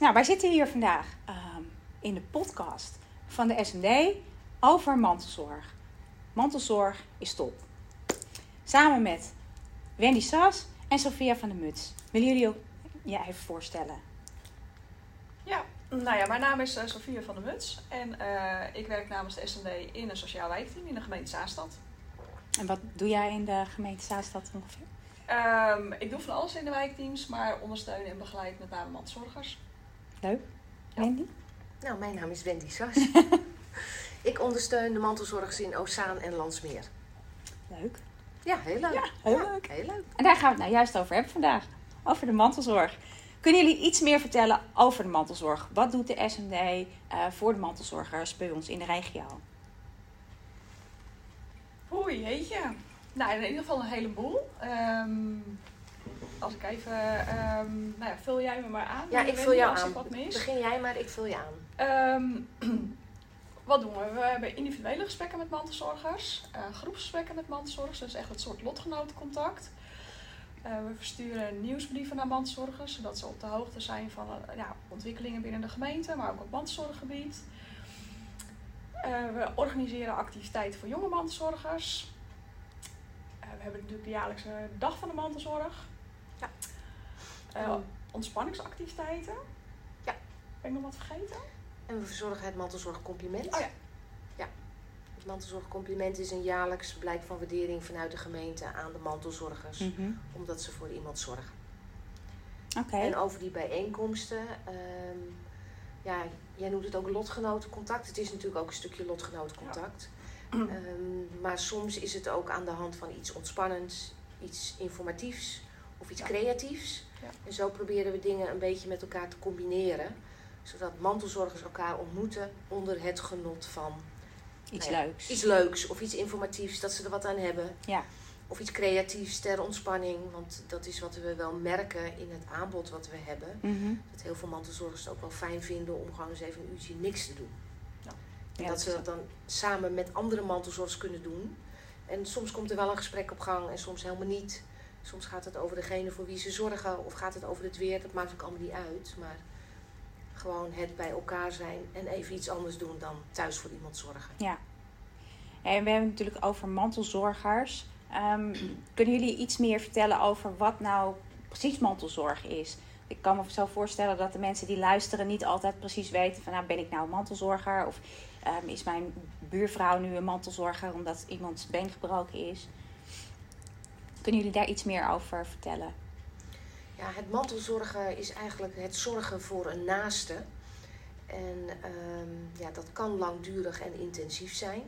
Nou, wij zitten hier vandaag ehm, in de podcast van de SMD over mantelzorg. Mantelzorg is top. Samen met Wendy Sas en Sophia van der Muts. Willen jullie ook je even voorstellen? Ja, nou ja, mijn naam is uh, Sophia van der Muts en eh, ik werk namens de SND in een sociaal wijkteam in de gemeente Zaanstad. En wat doe jij in de gemeente Zaanstad ongeveer? Ehm, ik doe van alles in de wijkteams, maar ondersteun en begeleid met name mantelzorgers. Leuk. Wendy? Nou, mijn naam is Wendy Sas. ik ondersteun de mantelzorgers in Ozaan en Landsmeer. Leuk. Ja, heel leuk. Ja, heel leuk. Heel leuk. En daar gaan we het nou juist over hebben vandaag. Over de mantelzorg. Kunnen jullie iets meer vertellen over de mantelzorg? Wat doet de SMD eh, voor de mantelzorgers bij ons in de regio? Oei, jeetje. Nou, in ieder geval een heleboel. Ehm als ik even... ehm nou ja, vul jij me maar aan. Ja, ik vul jou als aan. ik wat mis. Begin jij maar, ik vul je aan. Ehm, wat doen we? We hebben individuele gesprekken met mantelzorgers, eh, groepsgesprekken met mantelzorgers, dus echt het soort lotgenotencontact. Eh, we versturen nieuwsbrieven naar mantelzorgers, zodat ze op de hoogte zijn van eh, ja, ontwikkelingen binnen de gemeente, maar ook op mantelzorggebied. We organiseren activiteiten voor jonge mantelzorgers. We hebben natuurlijk de jaarlijkse dag van de mantelzorg. Ja. Eh, Oh. ontspanningsactiviteiten. Ja. Ben ik nog wat vergeten? En we verzorgen het mantelzorgcompliment. Oh ja. Ja. Het mantelzorgcompliment is een jaarlijks blijk van waardering vanuit de gemeente aan de mantelzorgers. Mhm. Omdat ze voor iemand zorgen. Oké. En over die bijeenkomsten. ehm, ja, jij noemt het ook lotgenotencontact. Het is natuurlijk ook een stukje lotgenotencontact. Ehm, maar soms is het ook aan de hand van iets ontspannends, iets informatiefs of iets Ja. creatiefs. Ja. En zo proberen we dingen een beetje met elkaar te combineren. Zodat mantelzorgers elkaar ontmoeten onder het genot van Iets nou ja, leuks. iets leuks of iets informatiefs, dat ze er wat aan hebben. Ja. Of iets creatiefs ter ontspanning. Want dat is wat we wel merken in het aanbod wat we hebben. Mhm. Dat heel veel mantelzorgers het ook wel fijn vinden om gewoon eens even een uurtje niks te doen. Ja. En Ja, dat ze dat dan samen met andere mantelzorgers kunnen doen. En soms komt er wel een gesprek op gang en soms helemaal niet. Soms gaat het over degene voor wie ze zorgen of gaat het over het weer. Dat maakt ook allemaal niet uit. Maar gewoon het bij elkaar zijn en even iets anders doen dan thuis voor iemand zorgen. Ja. En we hebben het natuurlijk over mantelzorgers. Ehm, kunnen jullie iets meer vertellen over wat nou precies mantelzorg is? Ik kan me zo voorstellen dat de mensen die luisteren niet altijd precies weten van nou ben ik nou een mantelzorger of ehm, is mijn buurvrouw nu een mantelzorger omdat iemands been gebroken is. Kunnen jullie daar iets meer over vertellen? Ja, het mantelzorgen is eigenlijk het zorgen voor een naaste. En ehm, ja, dat kan langdurig en intensief zijn.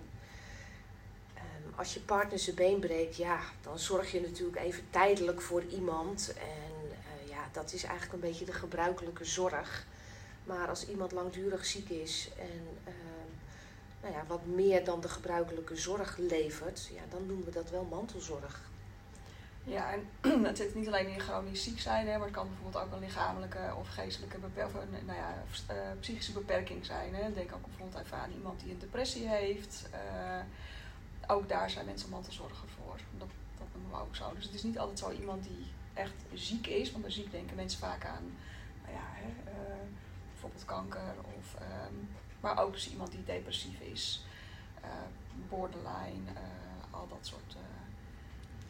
Ehm, als je partner zijn been breekt, ja, dan zorg je natuurlijk even tijdelijk voor iemand. En eh, ja, dat is eigenlijk een beetje de gebruikelijke zorg. Maar als iemand langdurig ziek is en ehm, nou ja, wat meer dan de gebruikelijke zorg levert, ja, dan noemen we dat wel mantelzorg. Ja, en het zit niet alleen in chronisch ziek zijn, hè, maar het kan bijvoorbeeld ook een lichamelijke of geestelijke beper- of een nou eh, psychische beperking zijn. Hè. Denk ook bijvoorbeeld even aan iemand die een depressie heeft. Eh, ook daar zijn mensen mantelzorger voor. Dat, dat noemen we ook zo. Dus het is niet altijd zo iemand die echt ziek is, want bij ziek denken mensen vaak aan nou ja, hè, eh, bijvoorbeeld kanker. Of, ehm, maar ook dus iemand die depressief is, eh, borderline, eh, al dat soort.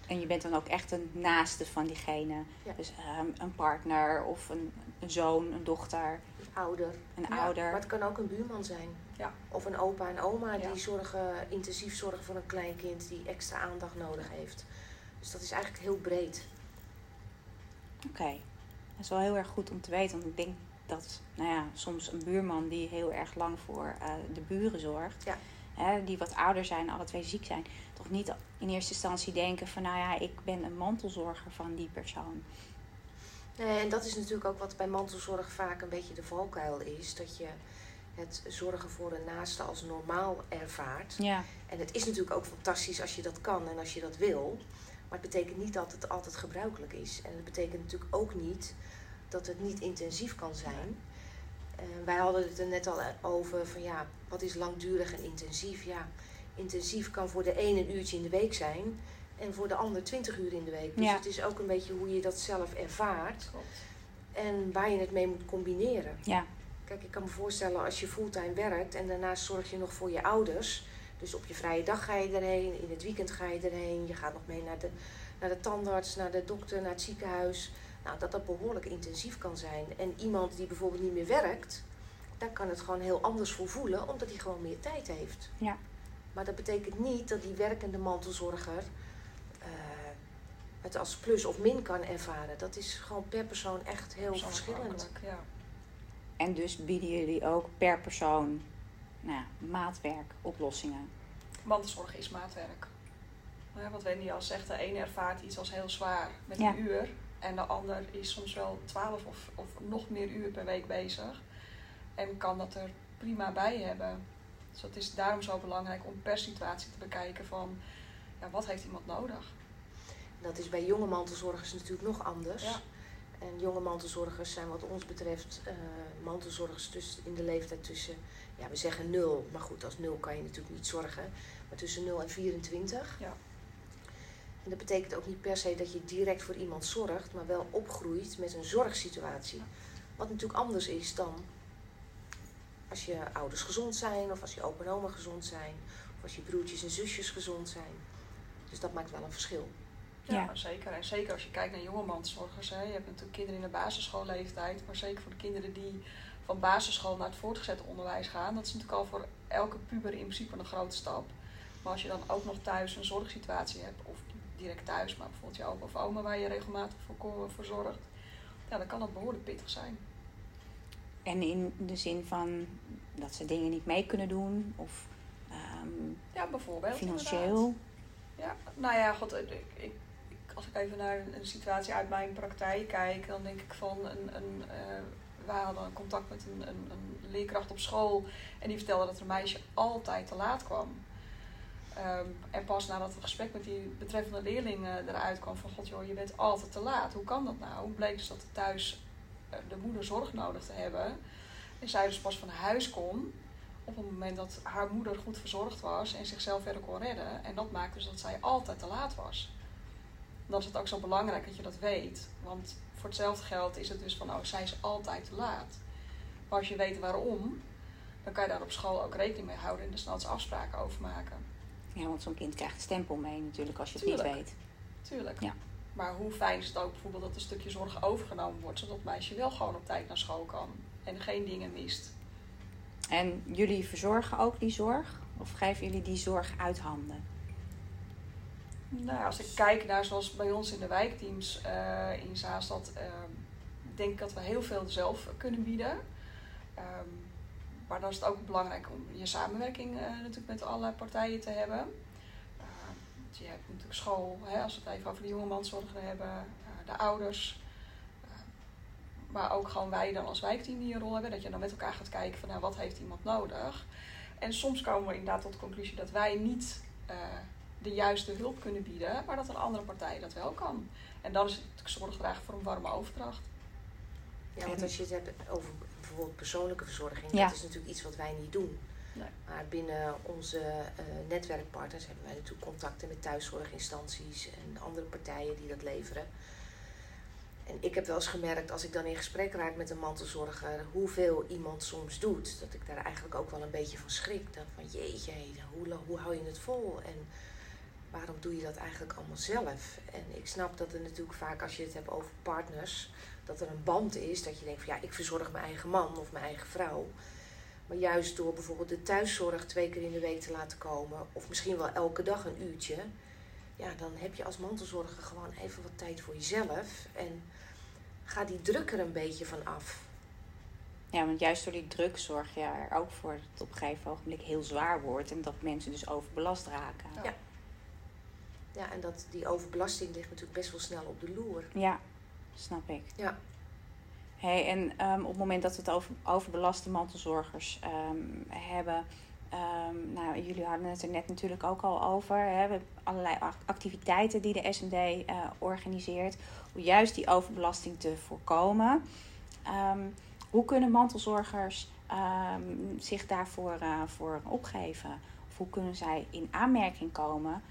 En je bent dan ook echt een naaste van diegene. Ja. Dus ehm, een partner of een, een zoon, een dochter, Een ouder. een Ja, ouder. Maar het kan ook een buurman zijn. Ja. Of een opa en oma die zorgen, intensief zorgen voor een kleinkind die extra aandacht nodig heeft. Dus dat is eigenlijk heel breed. Oké, dat is wel heel erg goed om te weten. Want ik denk dat, nou ja, soms een buurman die heel erg lang voor eh, de buren zorgt, Ja. Hè, die wat ouder zijn, alle twee ziek zijn, toch niet in eerste instantie denken van, nou ja, ik ben een mantelzorger van die persoon. Nee, en dat is natuurlijk ook wat bij mantelzorg vaak een beetje de valkuil is. Dat je het zorgen voor een naaste als normaal ervaart. Ja, En het is natuurlijk ook fantastisch als je dat kan en als je dat wil. Maar het betekent niet dat het altijd gebruikelijk is. En het betekent natuurlijk ook niet dat het niet intensief kan zijn. Wij hadden het er net al over van ja, wat is langdurig en intensief? Ja, intensief kan voor de een een uurtje in de week zijn en voor de ander twintig uur in de week. Dus Ja. het is ook een beetje hoe je dat zelf ervaart. Klopt. en waar je het mee moet combineren. Ja. Kijk, ik kan me voorstellen als je fulltime werkt en daarnaast zorg je nog voor je ouders. Dus op je vrije dag ga je erheen, in het weekend ga je erheen. Je gaat nog mee naar de, naar de tandarts, naar de dokter, naar het ziekenhuis. Nou, dat dat behoorlijk intensief kan zijn. En iemand die bijvoorbeeld niet meer werkt, daar kan het gewoon heel anders voor voelen, omdat hij gewoon meer tijd heeft. Ja. Maar dat betekent niet dat die werkende mantelzorger eh, het als plus of min kan ervaren. Dat is gewoon per persoon echt heel verschillend. Ja. En dus bieden jullie ook per persoon nou, ja, maatwerkoplossingen. Mantelzorg is maatwerk. Ja, wat Wendy al zegt, de ene ervaart iets als heel zwaar met Ja. een uur. En de ander is soms wel 12 of, of nog meer uur per week bezig. En kan dat er prima bij hebben. Dus het is daarom zo belangrijk om per situatie te bekijken van... Ja, wat heeft iemand nodig? Dat is bij jonge mantelzorgers natuurlijk nog anders. Ja. En jonge mantelzorgers zijn wat ons betreft eh, mantelzorgers tussen, in de leeftijd tussen, ja we zeggen 0, maar goed als 0 kan je natuurlijk niet zorgen, maar tussen 0 en 24. Ja. En dat betekent ook niet per se dat je direct voor iemand zorgt, maar wel opgroeit met een zorgsituatie. Wat natuurlijk anders is dan als je ouders gezond zijn, of als je opa en oma gezond zijn, of als je broertjes en zusjes gezond zijn. Dus dat maakt wel een verschil. Ja, Ja. zeker. En zeker als je kijkt naar jonge mantelzorgers. Hè. Je hebt natuurlijk kinderen in de basisschoolleeftijd. Maar zeker voor de kinderen die van basisschool naar het voortgezet onderwijs gaan. Dat is natuurlijk al voor elke puber in principe een grote stap. Maar als je dan ook nog thuis een zorgsituatie hebt. Of direct thuis, maar bijvoorbeeld je opa of oma waar je regelmatig voor, voor zorgt. Ja, dan kan dat behoorlijk pittig zijn. En in de zin van dat ze dingen niet mee kunnen doen of ehm, Ja, bijvoorbeeld. financieel. inderdaad. Ja, nou ja, god, ik, als ik even naar een, situatie uit mijn praktijk kijk, dan denk ik van een. een eh, we hadden contact met een, een, een leerkracht op school en die vertelde dat een meisje altijd te laat kwam. Ehm, en pas nadat het gesprek met die betreffende leerling eruit kwam van god joh, je bent altijd te laat. Hoe kan dat nou? Bleek dus dat thuis eh, de moeder zorg nodig te hebben. En zij dus pas van huis kon op het moment dat haar moeder goed verzorgd was en zichzelf verder kon redden. En dat maakt dus dat zij altijd te laat was. Dan is het ook zo belangrijk dat je dat weet. Want voor hetzelfde geld is het dus van, oh, zij is altijd te laat. Maar als je weet waarom, dan kan je daar op school ook rekening mee houden en er snel afspraken over maken. Ja, want zo'n kind krijgt een stempel mee natuurlijk als je het niet weet. Tuurlijk. Ja. Maar hoe fijn is het ook bijvoorbeeld dat een stukje zorg overgenomen wordt, zodat het meisje wel gewoon op tijd naar school kan en geen dingen mist. En jullie verzorgen ook die zorg? Of geven jullie die zorg uit handen? Nou, als ik kijk naar zoals bij ons in de wijkteams eh, in Zaanstad, eh, denk ik dat we heel veel zelf kunnen bieden. Ehm, maar dan is het ook belangrijk om je samenwerking eh, natuurlijk met alle partijen te hebben. Want je hebt natuurlijk school, hè, als we het even over de jongemanszorger hebben, eh, de ouders. Eh, maar ook gewoon wij dan als wijkteam die een rol hebben. Dat je dan met elkaar gaat kijken van nou, wat heeft iemand nodig. En soms komen we inderdaad tot de conclusie dat wij niet eh, de juiste hulp kunnen bieden, maar dat een andere partij dat wel kan. En dan is het natuurlijk zorg dragen voor een warme overdracht. Ja, want als je het hebt over bijvoorbeeld persoonlijke verzorging, Ja. dat is natuurlijk iets wat wij niet doen. Nee. Maar binnen onze eh, netwerkpartners hebben wij natuurlijk contacten met thuiszorginstanties en andere partijen die dat leveren. En ik heb wel eens gemerkt, als ik dan in gesprek raak met een mantelzorger, hoeveel iemand soms doet. Dat ik daar eigenlijk ook wel een beetje van schrik. Dan van jeetje, hoe, hoe hou je het vol? En waarom doe je dat eigenlijk allemaal zelf? En ik snap dat er natuurlijk vaak, als je het hebt over partners, dat er een band is. Dat je denkt van ja, ik verzorg mijn eigen man of mijn eigen vrouw. Maar juist door bijvoorbeeld de thuiszorg twee keer in de week te laten komen, of misschien wel elke dag een uurtje, ja, dan heb je als mantelzorger gewoon even wat tijd voor jezelf. En ga die druk er een beetje van af. Ja, want juist door die druk zorg je er ook voor dat het op een gegeven ogenblik heel zwaar wordt. En dat mensen dus overbelast raken. Ja. Ja. En dat die overbelasting ligt natuurlijk best wel snel op de loer. Ja, snap ik. Ja. Hey, en ehm, op het moment dat we het over overbelaste mantelzorgers ehm, hebben. ehm, nou, jullie hadden het er net natuurlijk ook al over. Hè? We hebben allerlei act- activiteiten die de SND eh, organiseert. Om juist die overbelasting te voorkomen. Hoe kunnen mantelzorgers zich daarvoor eh, voor opgeven? Of hoe kunnen zij in aanmerking komen?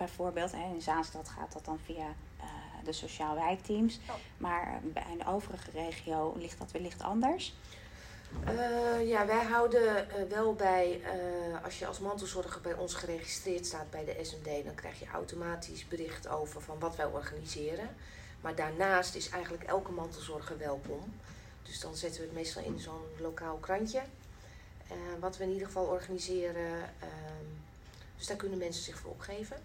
Bijvoorbeeld hè, in Zaanstad gaat dat dan via eh, de sociaal wijkteams. Ja. Maar eh, bij een overige regio ligt dat wellicht anders. Eh, ja, wij houden wel bij, als je als mantelzorger bij ons geregistreerd staat bij de SMD, dan krijg je automatisch bericht over van wat wij organiseren. Maar daarnaast is eigenlijk elke mantelzorger welkom. Dus dan zetten we het meestal in zo'n lokaal krantje. Wat we in ieder geval organiseren. ehm, dus daar kunnen mensen zich voor opgeven.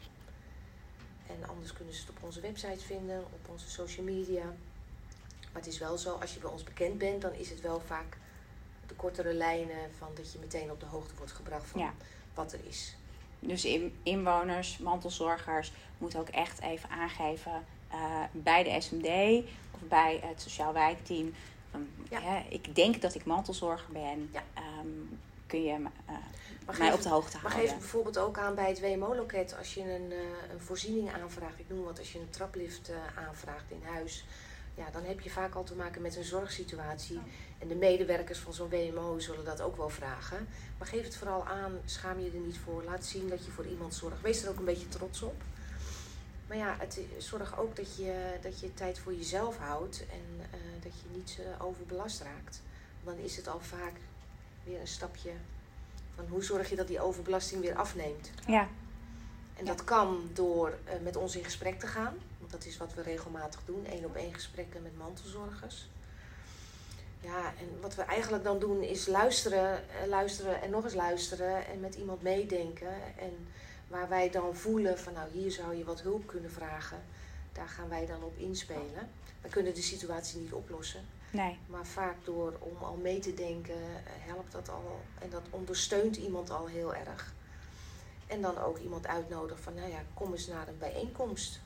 En anders kunnen ze het op onze website vinden, op onze social media. Maar het is wel zo, als je bij ons bekend bent, dan is het wel vaak de kortere lijnen van dat je meteen op de hoogte wordt gebracht van Ja. wat er is. Dus in, inwoners, mantelzorgers moeten ook echt even aangeven eh, bij de SMD of bij het sociaal wijkteam. Ja. hè, ik denk dat ik mantelzorger ben. Ja. Ehm, kun je Maar mij geef, op de hoogte maar houden? geef het bijvoorbeeld ook aan bij het WMO-loket als je een, eh, een voorziening aanvraagt. Ik noem wat, als je een traplift eh, aanvraagt in huis. Ja, dan heb je vaak al te maken met een zorgsituatie. En de medewerkers van zo'n WMO zullen dat ook wel vragen. Maar geef het vooral aan, schaam je er niet voor. Laat zien dat je voor iemand zorgt. Wees er ook een beetje trots op. Maar ja, het, zorg ook dat je, dat je tijd voor jezelf houdt en dat je niet overbelast raakt. Dan is het al vaak weer een stapje van hoe zorg je dat die overbelasting weer afneemt. Ja, En dat kan door eh, met ons in gesprek te gaan. Want dat is wat we regelmatig doen. één op één gesprekken met mantelzorgers. Ja, en wat we eigenlijk dan doen is luisteren, eh, luisteren en nog eens luisteren. En met iemand meedenken. En waar wij dan voelen van nou hier zou je wat hulp kunnen vragen. Daar gaan wij dan op inspelen. We kunnen de situatie niet oplossen. Nee. Maar vaak door om al mee te denken, eh, helpt dat al. En dat ondersteunt iemand al heel erg. En dan ook iemand uitnodigen van, nou ja, kom eens naar een bijeenkomst.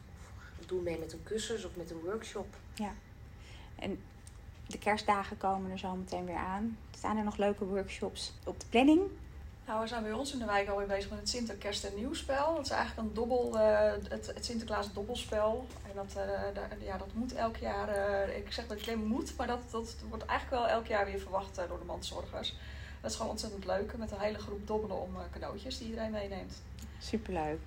Of doe mee met een cursus of met een workshop. En de kerstdagen komen er zo meteen weer aan. Staan er nog leuke workshops op de planning? Nou, we zijn bij ons in de wijk alweer bezig met het Sinterkerst en Nieuwspel. Dat is eigenlijk een dobbel, eh, het, het Sinterklaas dobbelspel. En dat, eh, daar- ja, dat moet elk jaar, eh, ik zeg dat ik claim moet, maar dat, dat wordt eigenlijk wel elk jaar weer verwacht door de mantelzorgers. Dat is gewoon ontzettend leuk, met een hele groep dobbelen om eh, cadeautjes die iedereen meeneemt. Superleuk.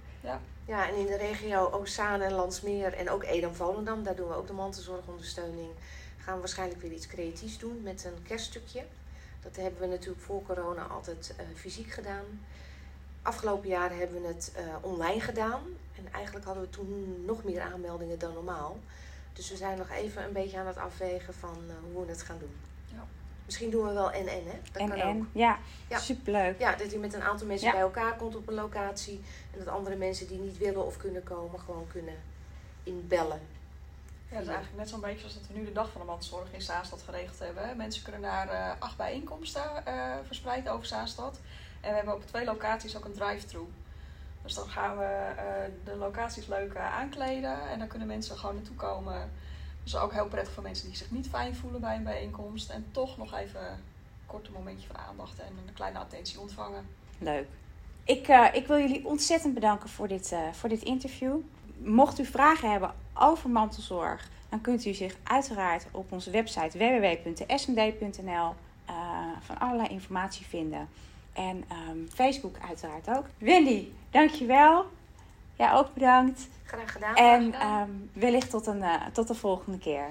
Ja, en in de regio Oostzaan en Landsmeer en ook Edam-Volendam, daar doen we ook de mantelzorgondersteuning. Gaan we waarschijnlijk weer iets creatiefs doen met een kerststukje. Dat hebben we natuurlijk voor corona altijd eh, fysiek gedaan. Afgelopen jaren hebben we het eh, online gedaan. En eigenlijk hadden we toen nog meer aanmeldingen dan normaal. Dus we zijn nog even een beetje aan het afwegen van eh, hoe we het gaan doen. Ja. Misschien doen we wel en en, hè? Dat en kan en, ook. ja, Ja. superleuk. Ja, dat je met een aantal mensen Ja. bij elkaar komt op een locatie. En dat andere mensen die niet willen of kunnen komen, gewoon kunnen inbellen. Ja, dat is eigenlijk net zo'n beetje zoals dat we nu de dag van de mantelzorg in Zaanstad geregeld hebben. Mensen kunnen naar eh, acht bijeenkomsten eh, verspreid over Zaanstad. En we hebben op twee locaties ook een drive-thru. Dus dan gaan we eh, de locaties leuk aankleden en dan kunnen mensen gewoon naartoe komen. Dus ook heel prettig voor mensen die zich niet fijn voelen bij een bijeenkomst. En toch nog even een korte momentje van aandacht en een kleine attentie ontvangen. Leuk. Ik, ik wil jullie ontzettend bedanken voor dit, voor dit interview. Mocht u vragen hebben over mantelzorg, dan kunt u zich uiteraard op onze website www.smd.nl eh, van allerlei informatie vinden. En ehm, Facebook uiteraard ook. Wendy, dankjewel. Ja, ook bedankt. Graag gedaan. En gedaan. ehm, wellicht tot een, eh, tot de volgende keer.